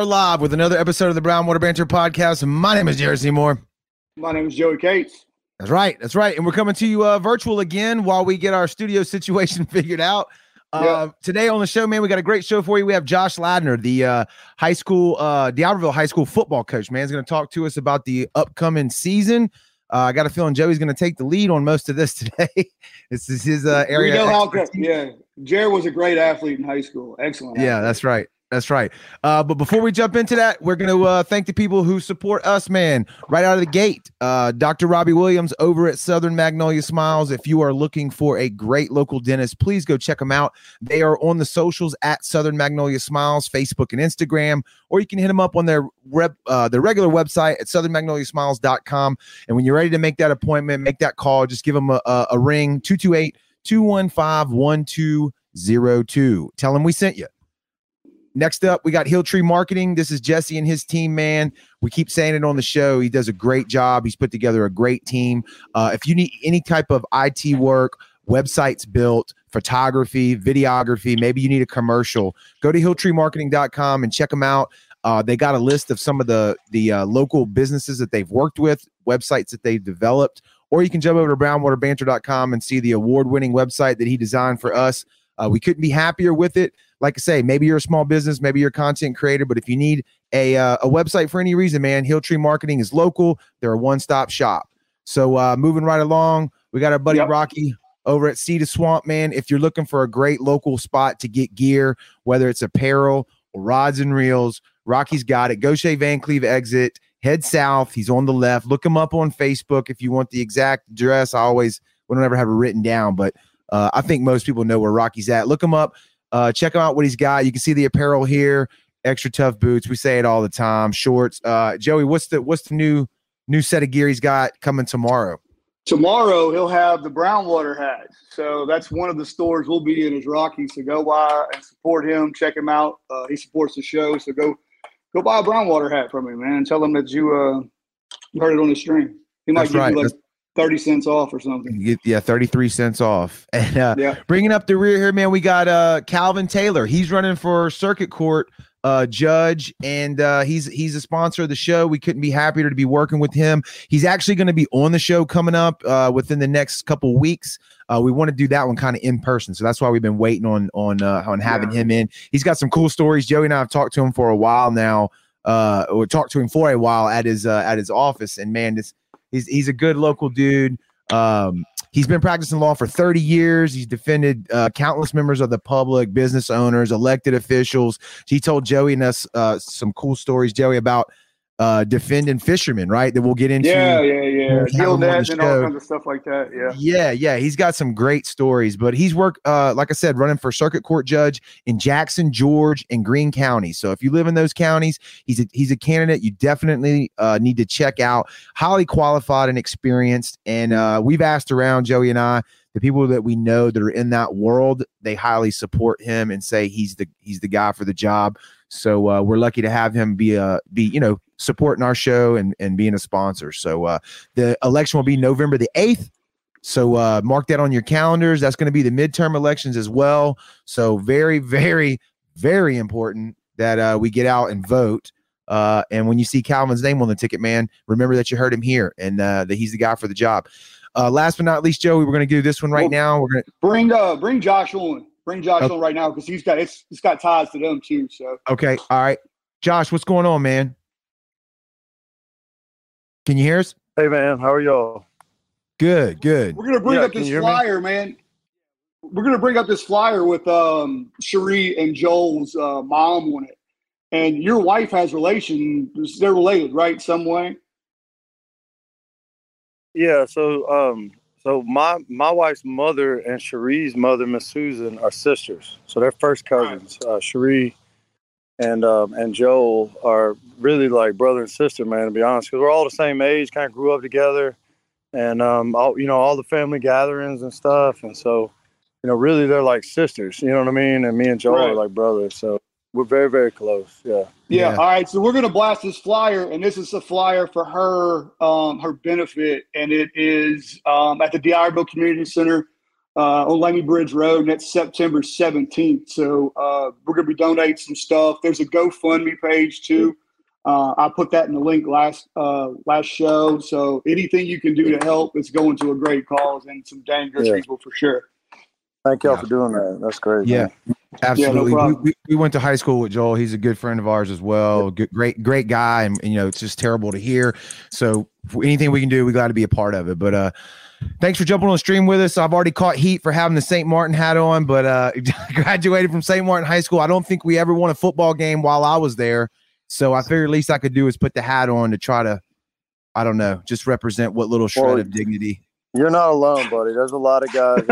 Boom. And we are live with another episode of the Brown Water Banter podcast. My name is Jared Seymour. My name is Joey Cates. That's right. That's right. And we're coming to you uh, virtual again while we get our studio situation figured out. Uh, yep. Today on the show, man, we got a great show for you. We have Josh Ladner, the uh, high school, uh, High School football coach. Man, is going to talk to us about the upcoming season. Uh, I got a feeling Joey's going to take the lead on most of this today. this is his uh, area. We know how. Yeah, Jared was a great athlete in high school. Excellent. Yeah, that's right. That's right. Uh, but before we jump into that, we're going to uh, thank the people who support us, man, right out of the gate. Uh, Dr. Robbie Williams over at Southern Magnolia Smiles. If you are looking for a great local dentist, please go check them out. They are on the socials at Southern Magnolia Smiles, Facebook and Instagram, or you can hit them up on their rep, uh, their regular website at southernmagnoliasmiles.com. And when you're ready to make that appointment, make that call, just give them a, a, a ring 228 215 1202. Tell them we sent you. Next up, we got Hilltree Marketing. This is Jesse and his team, man. We keep saying it on the show. He does a great job. He's put together a great team. Uh, if you need any type of IT work, websites built, photography, videography, maybe you need a commercial, go to hilltreemarketing.com and check them out. Uh, they got a list of some of the the uh, local businesses that they've worked with, websites that they've developed, or you can jump over to brownwaterbanter.com and see the award winning website that he designed for us. Uh, we couldn't be happier with it like I say, maybe you're a small business, maybe you're a content creator, but if you need a uh, a website for any reason, man, Hilltree Marketing is local. They're a one stop shop. So uh, moving right along, we got our buddy yep. Rocky over at Sea to Swamp, man. If you're looking for a great local spot to get gear, whether it's apparel or rods and reels, Rocky's got it. Gautier Vancleave exit. Head south. He's on the left. Look him up on Facebook if you want the exact address. I always we don't ever have it written down, but uh, I think most people know where Rocky's at. Look him up. Uh, check him out what he's got. You can see the apparel here. Extra tough boots. We say it all the time. Shorts. Uh, Joey, what's the what's the new new set of gear he's got coming tomorrow? Tomorrow he'll have the Brownwater hat. So that's one of the stores we'll be in is Rocky. So go by and support him. Check him out. Uh, he supports the show. So go go buy a Brownwater hat from him, man. And tell him that you uh heard it on the stream. He might that's give right. you like 30 cents off or something. Yeah, 33 cents off. And uh, yeah. bringing up the rear here, man, we got uh, Calvin Taylor. He's running for circuit court uh, judge, and uh, he's he's a sponsor of the show. We couldn't be happier to be working with him. He's actually going to be on the show coming up uh, within the next couple weeks. Uh, we want to do that one kind of in person, so that's why we've been waiting on on uh, on having yeah. him in. He's got some cool stories. Joey and I have talked to him for a while now. Uh, or talked to him for a while at his uh, at his office, and man, this he's he's a good local dude. Um, he's been practicing law for 30 years. He's defended uh, countless members of the public, business owners, elected officials. He told Joey and us uh, some cool stories, Joey, about uh, defending fishermen, right? That we'll get into. Yeah, yeah, yeah. That and all kinds of stuff like that. Yeah. Yeah, yeah. He's got some great stories, but he's worked, uh, like I said, running for circuit court judge in Jackson, George, and Greene County. So if you live in those counties, he's a, he's a candidate you definitely uh, need to check out. Highly qualified and experienced. And uh, we've asked around, Joey and I, the people that we know that are in that world, they highly support him and say he's the he's the guy for the job. So uh, we're lucky to have him be a be you know supporting our show and, and being a sponsor. So uh, the election will be November the 8th. So uh, mark that on your calendars. That's going to be the midterm elections as well. So very, very, very important that uh, we get out and vote. Uh, and when you see Calvin's name on the ticket, man, remember that you heard him here and uh, that he's the guy for the job. Uh, last but not least, Joey, we're going to do this one right well, now. We're going to bring uh, bring Josh on. Bring Josh okay. on right now because he's got it's it's got ties to them too. So okay, all right, Josh, what's going on, man? Can you hear us? Hey man, how are y'all? Good, good. We're gonna bring yeah, up this flyer, man. We're gonna bring up this flyer with um Cherie and Joel's uh, mom on it, and your wife has relation. They're related, right? Some way. Yeah. So, um, so my my wife's mother and Cherie's mother, Miss Susan, are sisters. So they're first cousins. Uh, Cherie and um, and Joel are really like brother and sister, man. To be honest, because we're all the same age, kind of grew up together, and um, all you know, all the family gatherings and stuff, and so you know, really they're like sisters. You know what I mean? And me and Joel right. are like brothers, so we're very very close. Yeah. yeah. yeah. All right. So we're gonna blast this flyer, and this is a flyer for her um, her benefit, and it is um, at the D'Iberville Community Center. uh, on Lamey Bridge Road, and that's September 17th. So uh, we're going to be donating some stuff. There's a GoFundMe page too. Uh, I put that in the link last uh, last show. So anything you can do to help, it's going to a great cause and some dang good Yeah. people for sure. Thank y'all Yeah. for doing that. That's great. Yeah, man. Absolutely. we, problem. we, we went to high school with Joel. He's a good friend of ours as well. Good, great, great guy. And, and, you know, it's just terrible to hear. So anything we can do, we got to be a part of it. But uh, thanks for jumping on the stream with us. I've already caught heat for having the St. Martin hat on, but uh, graduated from St. Martin High School. I don't think we ever won a football game while I was there. So I figured at least I could do is put the hat on to try to, I don't know, just represent what little shred Well, of dignity. You're not alone, buddy. There's a lot of guys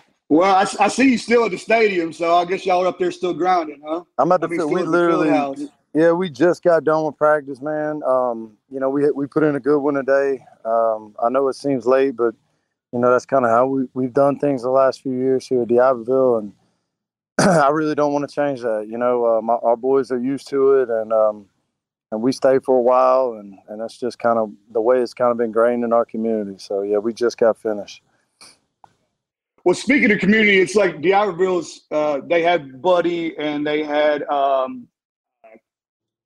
that are in that boat. Well, I, I see you still at the stadium, so I guess y'all are up there still grinding, huh? I'm at I the mean, field. We at the field literally, house. yeah, we just got done with practice, man. Um, you know, we we put in a good one today. Um, I know it seems late, but you know that's kind of how we we've done things the last few years here at D'Iberville, and I really don't want to change that. You know, uh, my, our boys are used to it, and um, and we stay for a while, and and that's just kind of the way it's kind of ingrained in our community. So yeah, we just got finished. Well, speaking of community, it's like D'Iberville's. Uh, they had Buddy and they had um,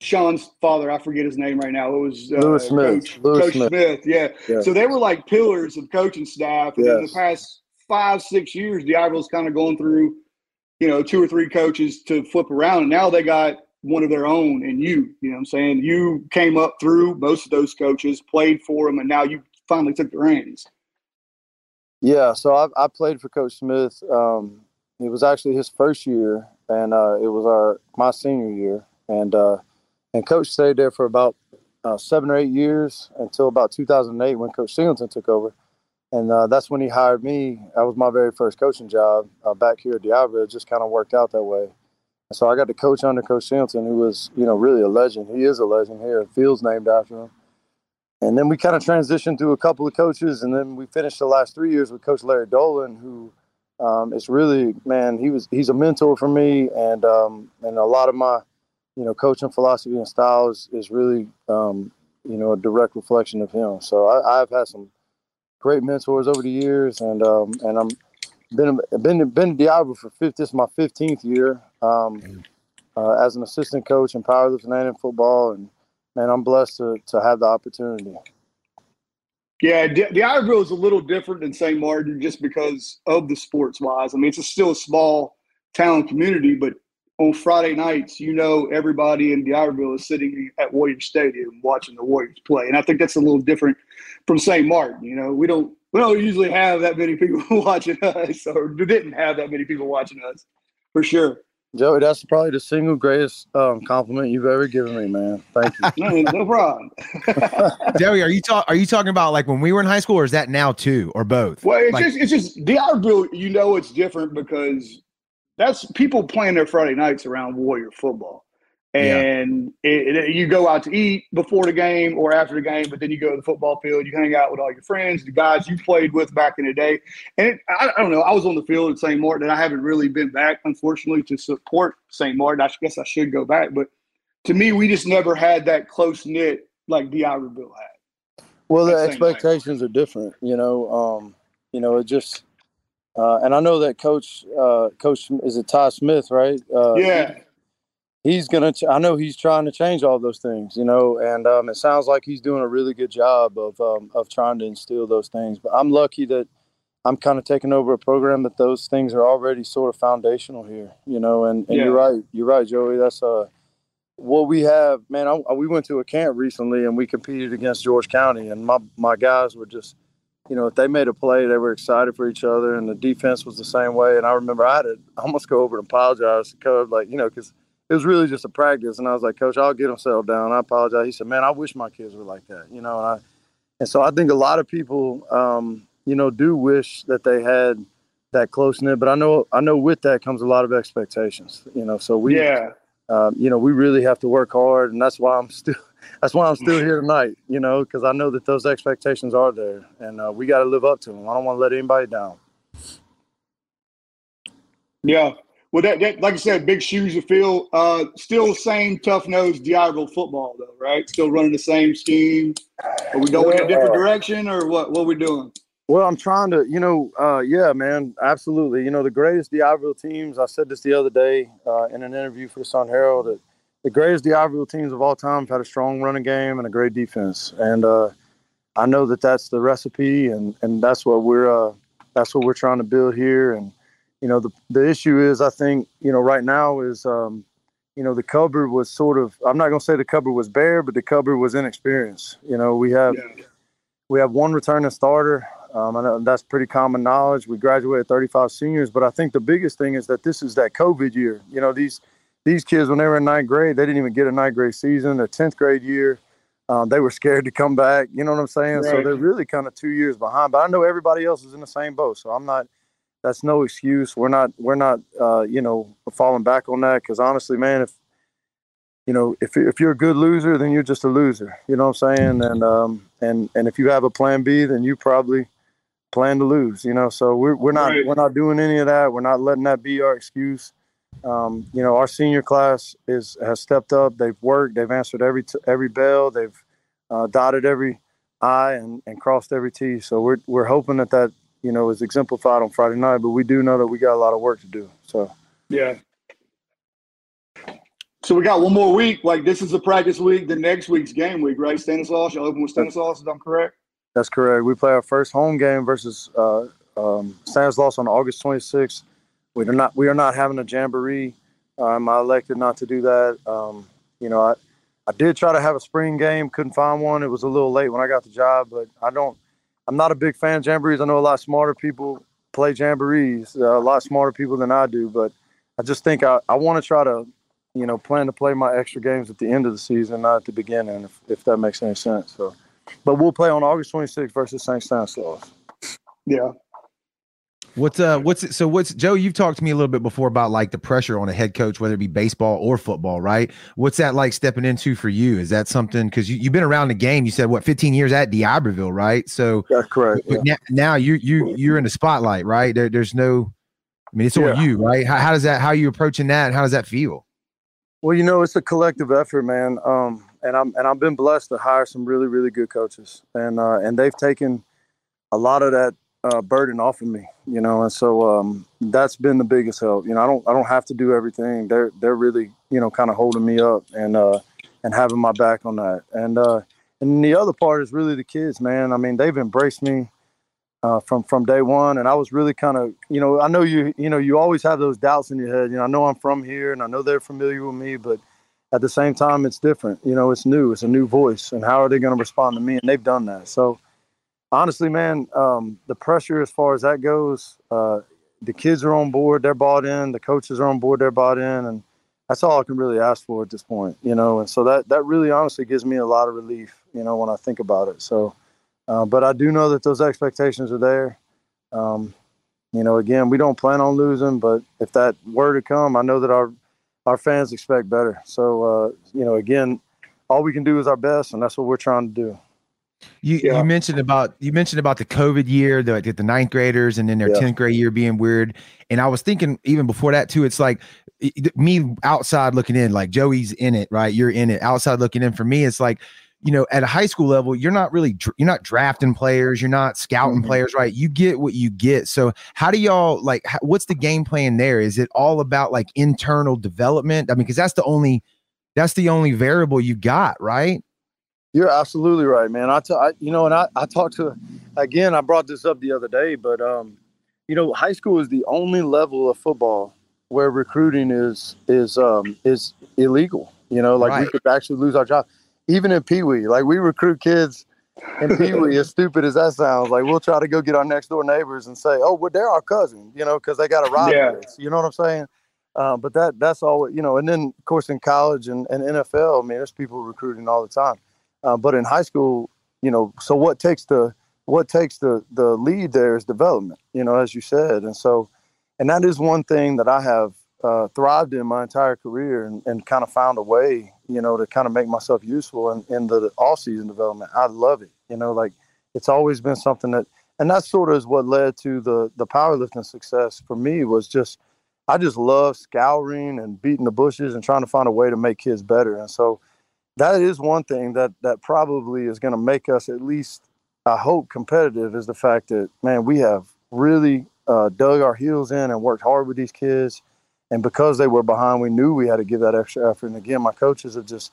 Sean's father. I forget his name right now. It was uh, Lewis Smith. Coach, Lewis Coach Smith. Smith. Yeah. Yeah. So they were like pillars of coaching staff. And in the past five, six years, the D'Iberville's kind of going through, you know, two or three coaches to flip around. And now they got one of their own and you. You know what I'm saying? You came up through most of those coaches, played for them, and now you finally took the reins. Yeah, so I, I played for Coach Smith. Um, it was actually his first year, and uh, it was our my senior year, and uh, and Coach stayed there for about uh, seven or eight years until about 2008 when Coach Singleton took over, and uh, that's when he hired me. That was my very first coaching job uh, back here at Diablo. It just kind of worked out that way. So I got to coach under Coach Singleton, who was you know really a legend. He is a legend here. Field's named after him. And then we kind of transitioned through a couple of coaches, and then we finished the last three years with Coach Larry Dolan, who um, is really man. He was he's a mentor for me, and um, and a lot of my you know coaching philosophy and styles is, really um, you know a direct reflection of him. So I, I've had some great mentors over the years, and um, and I'm been been been Diablo for 50, this is my 15th year um, uh, as an assistant coach in powerlifting and in football, and man, I'm blessed to to have the opportunity. Yeah, the the is a little different than St. Martin just because of the sports wise. I mean, it's a still a small town community, but on Friday nights, you know, everybody in D'Iberville is sitting at Warrior Stadium watching the Warriors play, and I think that's a little different from St. Martin. You know, we don't we don't usually have that many people watching us, or didn't have that many people watching us, for sure. Joey, that's probably the single greatest um, compliment you've ever given me, man. Thank you. No, no problem. Joey, are you talk are you talking about like when we were in high school, or is that now too, or both? Well, it's Like- just it's just D'Iberville. You know, it's different because that's people playing their Friday nights around Warrior football, Yeah. and it, it- you go out to eat before the game or after the game, but then you go to the football field. You hang out with all your friends, the guys you played with back in the day, and it, I, I don't know. I was on the field at St. Martin, and I haven't really been back, unfortunately, to support St. Martin. I guess I should go back, but to me, we just never had that close knit like Iberville had. Well, the expectations are different, you know. Um, you know, it just, uh, and I know that Coach, uh, Coach, is it Ty Smith, right? Uh, Yeah. He's gonna. Ch- I know he's trying to change all those things, you know, and um, it sounds like he's doing a really good job of um, of trying to instill those things. But I'm lucky that I'm kind of taking over a program that those things are already sort of foundational here, you know. And, and Yeah. you're right, you're right, Joey. That's uh, what we have, man. I, we went to a camp recently and we competed against George County, and my my guys were just. You know, if they made a play, they were excited for each other, and the defense was the same way. And I remember I had to almost go over and apologize to Cub, like you know, because it was really just a practice. And I was like, Coach, I'll get them settled down. I apologize. He said, Man, I wish my kids were like that, you know. And, I, and so I think a lot of people, um, you know, do wish that they had that close knit. But I know, I know, with that comes a lot of expectations, you know. So we, yeah. um, you know, we really have to work hard, and that's why I'm still. That's why I'm still here tonight, you know, because I know that those expectations are there, and uh, we got to live up to them. I don't want to let anybody down. Yeah. Well, that, that like I said, big shoes to fill. Uh, still same tough nosed Diablo football though, right? Still running the same scheme. Are we going in a different direction or what? What we doing? Well, I'm trying to, you know, uh, yeah, man, absolutely. You know, the greatest D'Iberville teams. I said this the other day uh, in an interview for the Sun Herald. That the greatest D'Iberville teams of all time have had a strong running game and a great defense, and uh, I know that that's the recipe, and and that's what we're uh, that's what we're trying to build here. And you know, the the issue is, I think, you know, right now is, um, you know, the cupboard was sort of. I'm not going to say the cupboard was bare, but the cupboard was inexperienced. You know, we have. Yeah. We have one returning starter. Um, I know that's pretty common knowledge. We graduated 35 seniors, but I think the biggest thing is that this is that COVID year. You know, these these kids when they were in ninth grade, they didn't even get a ninth grade season. Their 10th grade year, um, they were scared to come back. You know what I'm saying? Right. So they're really kind of two years behind. But I know everybody else is in the same boat, so I'm not. That's no excuse. We're not. We're not. Uh, you know, falling back on that because honestly, man, if you know, if if you're a good loser, then you're just a loser. You know what I'm saying? And um, and and if you have a plan B, then you probably plan to lose. You know, so we're we're not right. we're not doing any of that. We're not letting that be our excuse. Um, you know, our senior class is has stepped up. They've worked. They've answered every t- every bell. They've uh, dotted every I and, and crossed every T. So we're we're hoping that that you know is exemplified on Friday night. But we do know that we got a lot of work to do. So yeah. So we got one more week. Like this is a practice week. The next week's game week, right? Stanislaus. You open with Stanislaus. Is I'm correct? That's correct. We play our first home game versus uh, um, Stanislaus on August 26th. We are not we are not having a jamboree. Um, I elected not to do that. Um, you know, I I did try to have a spring game, couldn't find one. It was a little late when I got the job, but I don't. I'm not a big fan of jamborees. I know a lot smarter people play jamborees, uh, a lot smarter people than I do, but I just think I, I want to try to, you know, plan to play my extra games at the end of the season, not at the beginning, if, if that makes any sense. So but we'll play on August 26th versus St. Stanislaus. Yeah. What's uh what's it so what's Joe, you've talked to me a little bit before about like the pressure on a head coach, whether it be baseball or football, right? What's that like stepping into for you? Is that something because you, you've been around the game, you said what 15 years at D'Iberville, right? So that's correct. But yeah. now, now you you you're in the spotlight, right? There, there's no I mean it's yeah. on you, right? How, how does that how are you approaching that? How does that feel? Well, you know, it's a collective effort, man. Um, and I'm and I've been blessed to hire some really really good coaches, and uh, and they've taken a lot of that uh, burden off of me, you know, and so um, that's been the biggest help. You know, I don't I don't have to do everything. They're they're really you know kind of holding me up and uh, and having my back on that. And uh, and the other part is really the kids, man. I mean, they've embraced me uh, from from day one, and I was really kind of you know I know you you know you always have those doubts in your head. You know, I know I'm from here, and I know they're familiar with me, but at the same time, it's different. You know, it's new. It's a new voice, and how are they going to respond to me? And they've done that. So, honestly, man, um, the pressure as far as that goes, uh, the kids are on board. They're bought in. The coaches are on board. They're bought in, and that's all I can really ask for at this point. You know, and so that that really honestly gives me a lot of relief. You know, when I think about it. So, uh, but I do know that those expectations are there. Um, you know, again, we don't plan on losing, but if that were to come, I know that our our fans expect better. So, uh, you know, again, all we can do is our best, and that's what we're trying to do. You yeah. you mentioned about you mentioned about the COVID year, the the ninth graders, and then their tenth yeah. grade year being weird. And I was thinking even before that too. It's like me outside looking in, like Joey's in it, right? You're in it. Outside looking in for me, it's like you know, at a high school level, you're not really you're not drafting players, you're not scouting mm-hmm. players, right? You get what you get. So, how do y'all like? How, what's the game plan there? Is it all about like internal development? I mean, because that's the only that's the only variable you got, right? You're absolutely right, man. I, t- I you know, and I I talked to again. I brought this up the other day, but um, you know, high school is the only level of football where recruiting is is um is illegal. You know, like right. we could actually lose our job even in Pee Wee, like we recruit kids in Pee Wee, as stupid as that sounds, like we'll try to go get our next door neighbors and say, oh, well, they're our cousin, you know, because they got a ride yeah. You know what I'm saying? Uh, but that that's all, you know, and then of course in college and, and NFL, I mean, there's people recruiting all the time. Uh, but in high school, you know, so what takes the what takes the the lead there is development, you know, as you said. And so and that is one thing that I have uh, thrived in my entire career and, and kind of found a way, you know, to kind of make myself useful in, in the off season development. I love it. You know, like it's always been something that, and that sort of is what led to the, the powerlifting success for me was just, I just love scouring and beating the bushes and trying to find a way to make kids better. And so that is one thing that, that probably is going to make us at least I hope competitive is the fact that man, we have really uh, dug our heels in and worked hard with these kids. And because they were behind, we knew we had to give that extra effort. And again, my coaches have just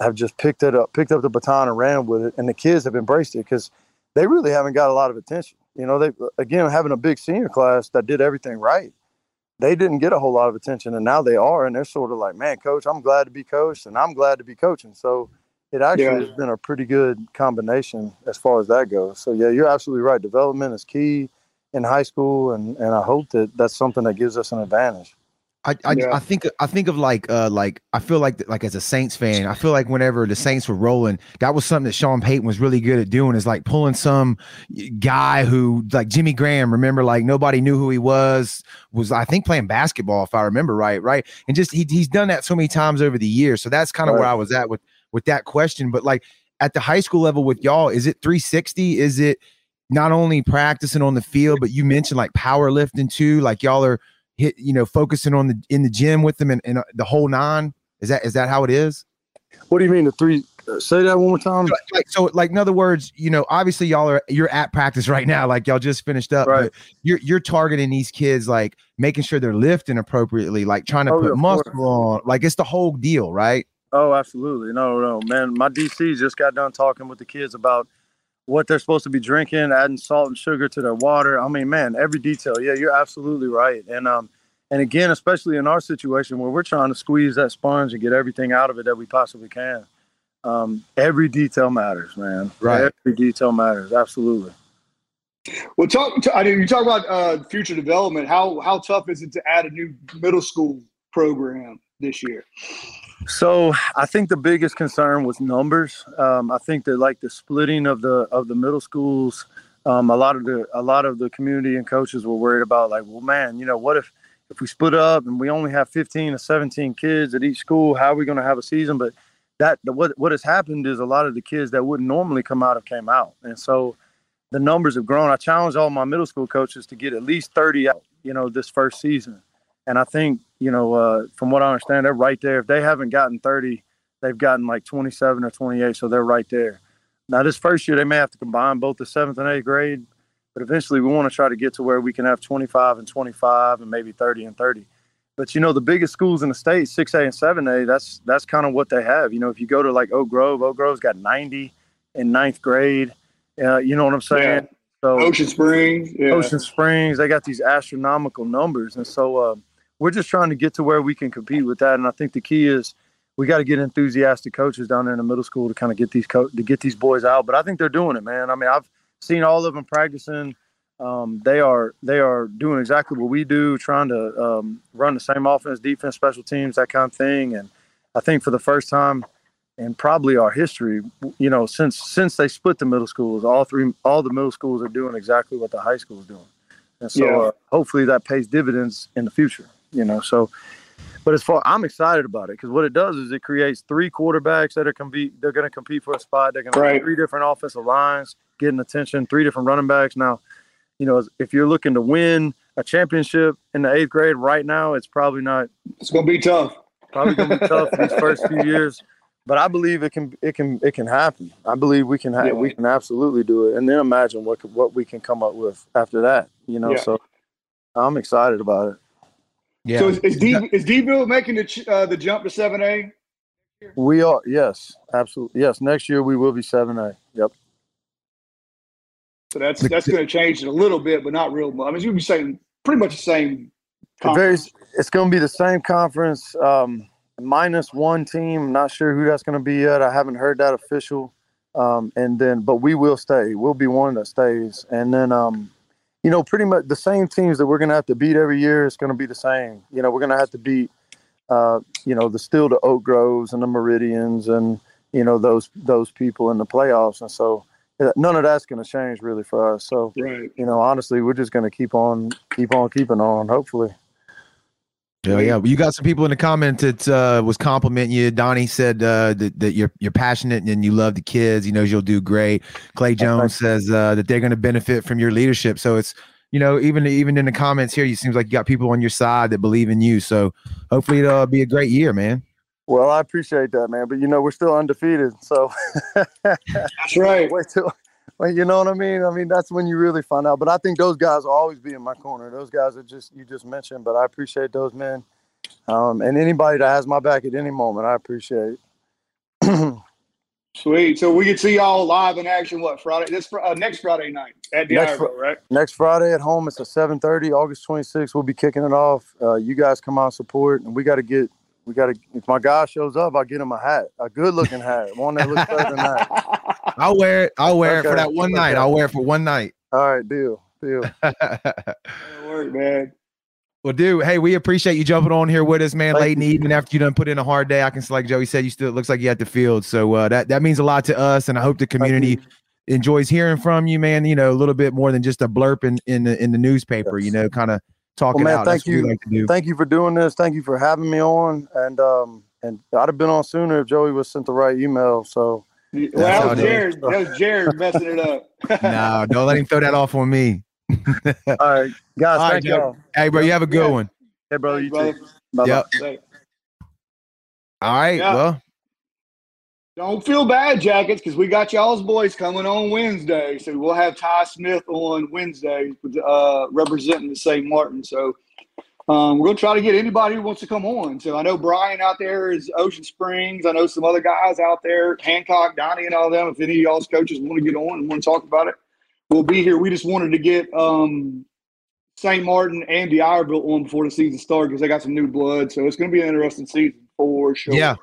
have just picked it up, picked up the baton and ran with it, and the kids have embraced it because they really haven't got a lot of attention. You know, they again having a big senior class that did everything right. They didn't get a whole lot of attention, and now they are, and they're sort of like, man, coach, I'm glad to be coached, and I'm glad to be coaching. So it actually yeah. has been a pretty good combination as far as that goes. So yeah, you're absolutely right. Development is key in high school, and and I hope that that's something that gives us an advantage. I I, yeah. I, think I think of like uh like I feel like like as a Saints fan, I feel like whenever the Saints were rolling, that was something that Sean Payton was really good at doing is like pulling some guy who like Jimmy Graham, remember like nobody knew who he was, was I think playing basketball if I remember right, right? And just he, he's done that so many times over the years. So that's kind of right. where I was at with with that question, but like at the high school level with y'all, is it 360? Is it not only practicing on the field, but you mentioned like powerlifting too, like y'all are hit, you know, focusing on the in the gym with them and, and uh, the whole nine. Is that is that how it is? What do you mean the three? Uh, say that one more time. Like so, like in other words, you know, obviously y'all are you're at practice right now, like y'all just finished up. Right. you're you're targeting these kids, like making sure they're lifting appropriately, like trying to oh, put yeah, muscle on, like it's the whole deal, right? Oh, absolutely. No, no, man. My DC just got done talking with the kids about what they're supposed to be drinking, adding salt and sugar to their water. I mean, man, every detail. Yeah, you're absolutely right. And um, and again, especially in our situation where we're trying to squeeze that sponge and get everything out of it that we possibly can. Um, every detail matters, man. Right. Every detail matters. Absolutely. Well, talk. I mean, you talk about uh, future development. How how tough is it to add a new middle school program this year? So I think the biggest concern was numbers. Um, I think that like the splitting of the of the middle schools, um, a lot of the a lot of the community and coaches were worried about like, well, man, you know, what if if we split up and we only have 15 or 17 kids at each school? How are we going to have a season? But that what what has happened is a lot of the kids that wouldn't normally come out have came out, and so the numbers have grown. I challenge all my middle school coaches to get at least 30 out, you know, this first season. And I think, you know, uh, from what I understand, they're right there. If they haven't gotten 30, they've gotten like 27 or 28. So they're right there. Now, this first year, they may have to combine both the seventh and eighth grade, but eventually we want to try to get to where we can have 25 and 25 and maybe 30 and 30. But you know, the biggest schools in the state, 6A and 7A, that's that's kind of what they have. You know, if you go to like Oak Grove, Oak Grove's got 90 in ninth grade. Uh, you know what I'm saying? Yeah. So Ocean Springs, yeah. Ocean Springs, they got these astronomical numbers, and so uh, we're just trying to get to where we can compete with that. And I think the key is we got to get enthusiastic coaches down there in the middle school to kind of get these co- to get these boys out. But I think they're doing it, man. I mean, I've seen all of them practicing. Um, they are they are doing exactly what we do, trying to um, run the same offense, defense, special teams, that kind of thing. And I think for the first time in probably our history, you know, since since they split the middle schools, all three all the middle schools are doing exactly what the high school is doing. And so yeah. uh, hopefully that pays dividends in the future you know. So, but as far I'm excited about it because what it does is it creates three quarterbacks that are compete. They're going to compete for a spot. They're going to right. three different offensive lines getting attention. Three different running backs. Now, you know, if you're looking to win a championship in the eighth grade right now, it's probably not. It's going to be tough. Probably going to be tough these first few years. But I believe it can it can it can happen. I believe we can ha- yeah. we can absolutely do it, and then imagine what what we can come up with after that. You know, yeah. so I'm excited about it. Yeah. So is, is D is Deville making the uh, the jump to seven A? We are. Yes, absolutely. Yes, next year we will be seven A. Yep. So that's that's going to change it a little bit, but not real much. I mean, you'll be saying pretty much the same. It varies, it's going to be the same conference, um, minus one team. I'm not sure who that's going to be yet. I haven't heard that official. Um, and then, but we will stay. We'll be one that stays. And then, um, you know, pretty much the same teams that we're going to have to beat every year is going to be the same. You know, we're going to have to beat, uh, you know, the still the Oak Groves and the Meridians and you know those those people in the playoffs, and so none of that's going to change really for us. So, right. you know, honestly, we're just going to keep on keep on keeping on. Hopefully. Yeah, yeah. You got some people in the comments that uh, was complimenting you. Donnie said uh, that, that you're you're passionate and you love the kids. He knows you'll do great. Clay Jones says uh, that they're going to benefit from your leadership. So it's you know even even in the comments here, you seems like you got people on your side that believe in you. So hopefully it'll be a great year, man. Well, I appreciate that, man. But you know we're still undefeated, so that's right. Wait till well, you know what I mean. I mean that's when you really find out. But I think those guys will always be in my corner. Those guys are just you just mentioned, but I appreciate those men, um, and anybody that has my back at any moment, I appreciate. Sweet. So we can see y'all live in action. What Friday? This uh, next Friday night at the Next right? Next Friday at home, it's a seven thirty, August twenty sixth. We'll be kicking it off. Uh, you guys come out and support, and we got to get. We got to. If my guy shows up, I get him a hat, a good looking hat, one that looks better than that. I'll wear it. I'll wear it for that one night. I'll wear it for one night. All right, deal, deal. Good work, man. well, dude, hey, we appreciate you jumping on here with us, man. Thank late in the evening after you done put in a hard day. I can see, like Joey said, you still it looks like you at the field. So uh, that that means a lot to us, and I hope the community enjoys hearing from you, man. You know, a little bit more than just a blurb in in the, in the newspaper. You know, kind of talking man, out. thank That's what you. like to do. Thank you for doing this. Thank you for having me on. And um, and I'd have been on sooner if Joey was sent the right email. So Well, how that was. Jared. That was Jared messing it up. no, don't let him throw that off on me. all right, guys, All right, thank y'all. Hey, bro, you have a good Yeah. one. Hey, brother, you brother. too. Bye Yep. Hey, All right. Yeah. Well, Don't feel bad, Jackets, because we got y'all's boys coming on Wednesday. So we'll have Ty Smith on Wednesday uh, representing the St. Martin. So um, we're going to try to get anybody who wants to come on. So I know Brian out there is Ocean Springs. I know some other guys out there, Hancock, Donnie, and all them. If any of y'all's coaches want to get on and want to talk about it, we'll be here. We just wanted to get um, St. Martin and D'Iberville on before the season started because they got some new blood. So it's going to be an interesting season for sure. Yeah.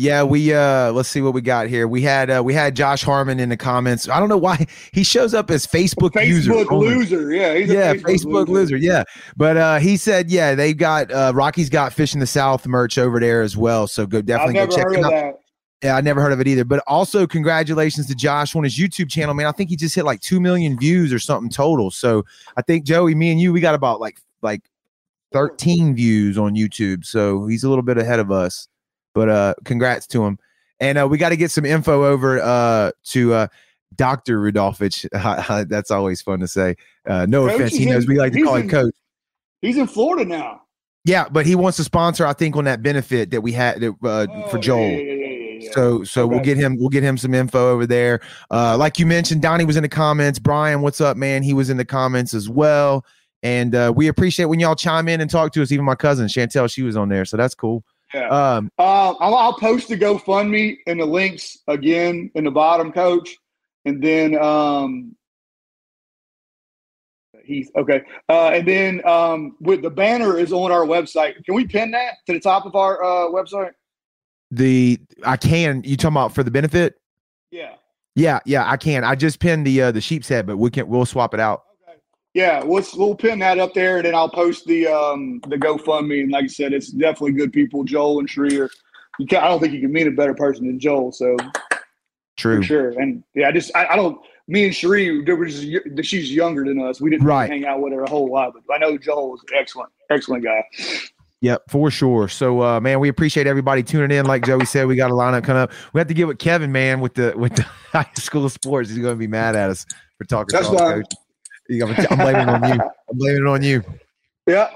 Yeah, we uh let's see what we got here. We had uh we had Josh Harmon in the comments. I don't know why he shows up as Facebook, user. Facebook only. loser. Yeah, he's a yeah, Facebook, loser. Yeah. But uh he said, yeah, they've got uh Rocky's got Fish in the South merch over there as well. So go definitely go check of out. that. Yeah, I never heard of it either. But also congratulations to Josh on his YouTube channel, man. I think he just hit like two million views or something total. So I think Joey, me and you, we got about like like 13 views on YouTube. So he's a little bit ahead of us. But uh congrats to him. And uh, we got to get some info over uh to uh Dr. Rudolphich. That's always fun to say. Uh, no Coach offense. He knows in- we like to call him coach. He's in Florida now. Yeah, but he wants to sponsor, I think, on that benefit that we had that, uh, for Oh, Joel. Yeah, yeah, yeah, yeah. So so we'll get him we'll get him some info over there. Uh like you mentioned, Donnie was in the comments. Brian, what's up, man? He was in the comments as well. And uh we appreciate when y'all chime in and talk to us. Even my cousin Chantel, she was on there. So that's cool. Yeah. Um Uh, I'll, I'll post the GoFundMe and the links again in the bottom, Coach, and then um, he's okay. Uh, and then um, with the banner is on our website. Can we pin that to the top of our uh, website? the I can you talking about for the benefit? Yeah. Yeah, yeah, I can. I just pinned the uh the sheep's head, but we can we'll swap it out. Yeah, we'll we'll pin that up there, and then I'll post the um the GoFundMe. And like I said, it's definitely good people. Joel and Cherie. You can I don't think you can meet a better person than Joel. So True. for sure. And yeah, I just I, I don't. Me and Sheree, there was just, she's younger than us. We didn't Right. hang out with her a whole lot, but I know Joel was an excellent, excellent guy. Yep, for sure. So uh man, we appreciate everybody tuning in. Like Joey said, we got a lineup coming up. We have to get with Kevin, man, with the with the high school sports. He's gonna be mad at us for talking That's fine. I'm blaming it on you. I'm blaming it on you. Yeah,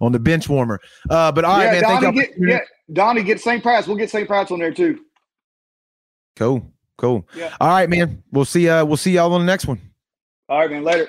On the bench warmer. Uh but all right, yeah. man. Donnie, get, yeah, Donnie, get St. Pat's. We'll get St. Pat's on there too. Cool. Cool. Yeah. All right, man. We'll see uh we'll see y'all on the next one. All right, man. Later.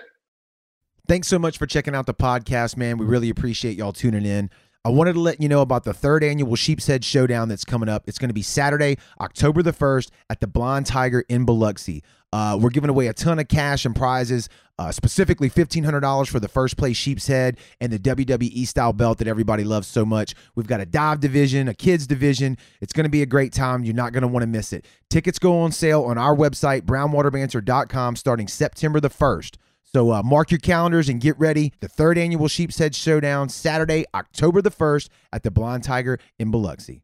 Thanks so much for checking out the podcast, man. We really appreciate y'all tuning in. I wanted to let you know about the third annual Sheep's Head Showdown that's coming up. It's going to be Saturday, October the 1st at the Blind Tiger in Biloxi. Uh, we're giving away a ton of cash and prizes, uh, specifically $1,500 for the first place Sheep's Head and the WWE style belt that everybody loves so much. We've got a dive division, a kids division. It's going to be a great time. You're not going to want to miss it. Tickets go on sale on our website, brownwaterbanter.com, starting September the 1st. So uh, mark your calendars and get ready. The third annual Sheep's Head Showdown, Saturday, October the 1st at the Blind Tiger in Biloxi.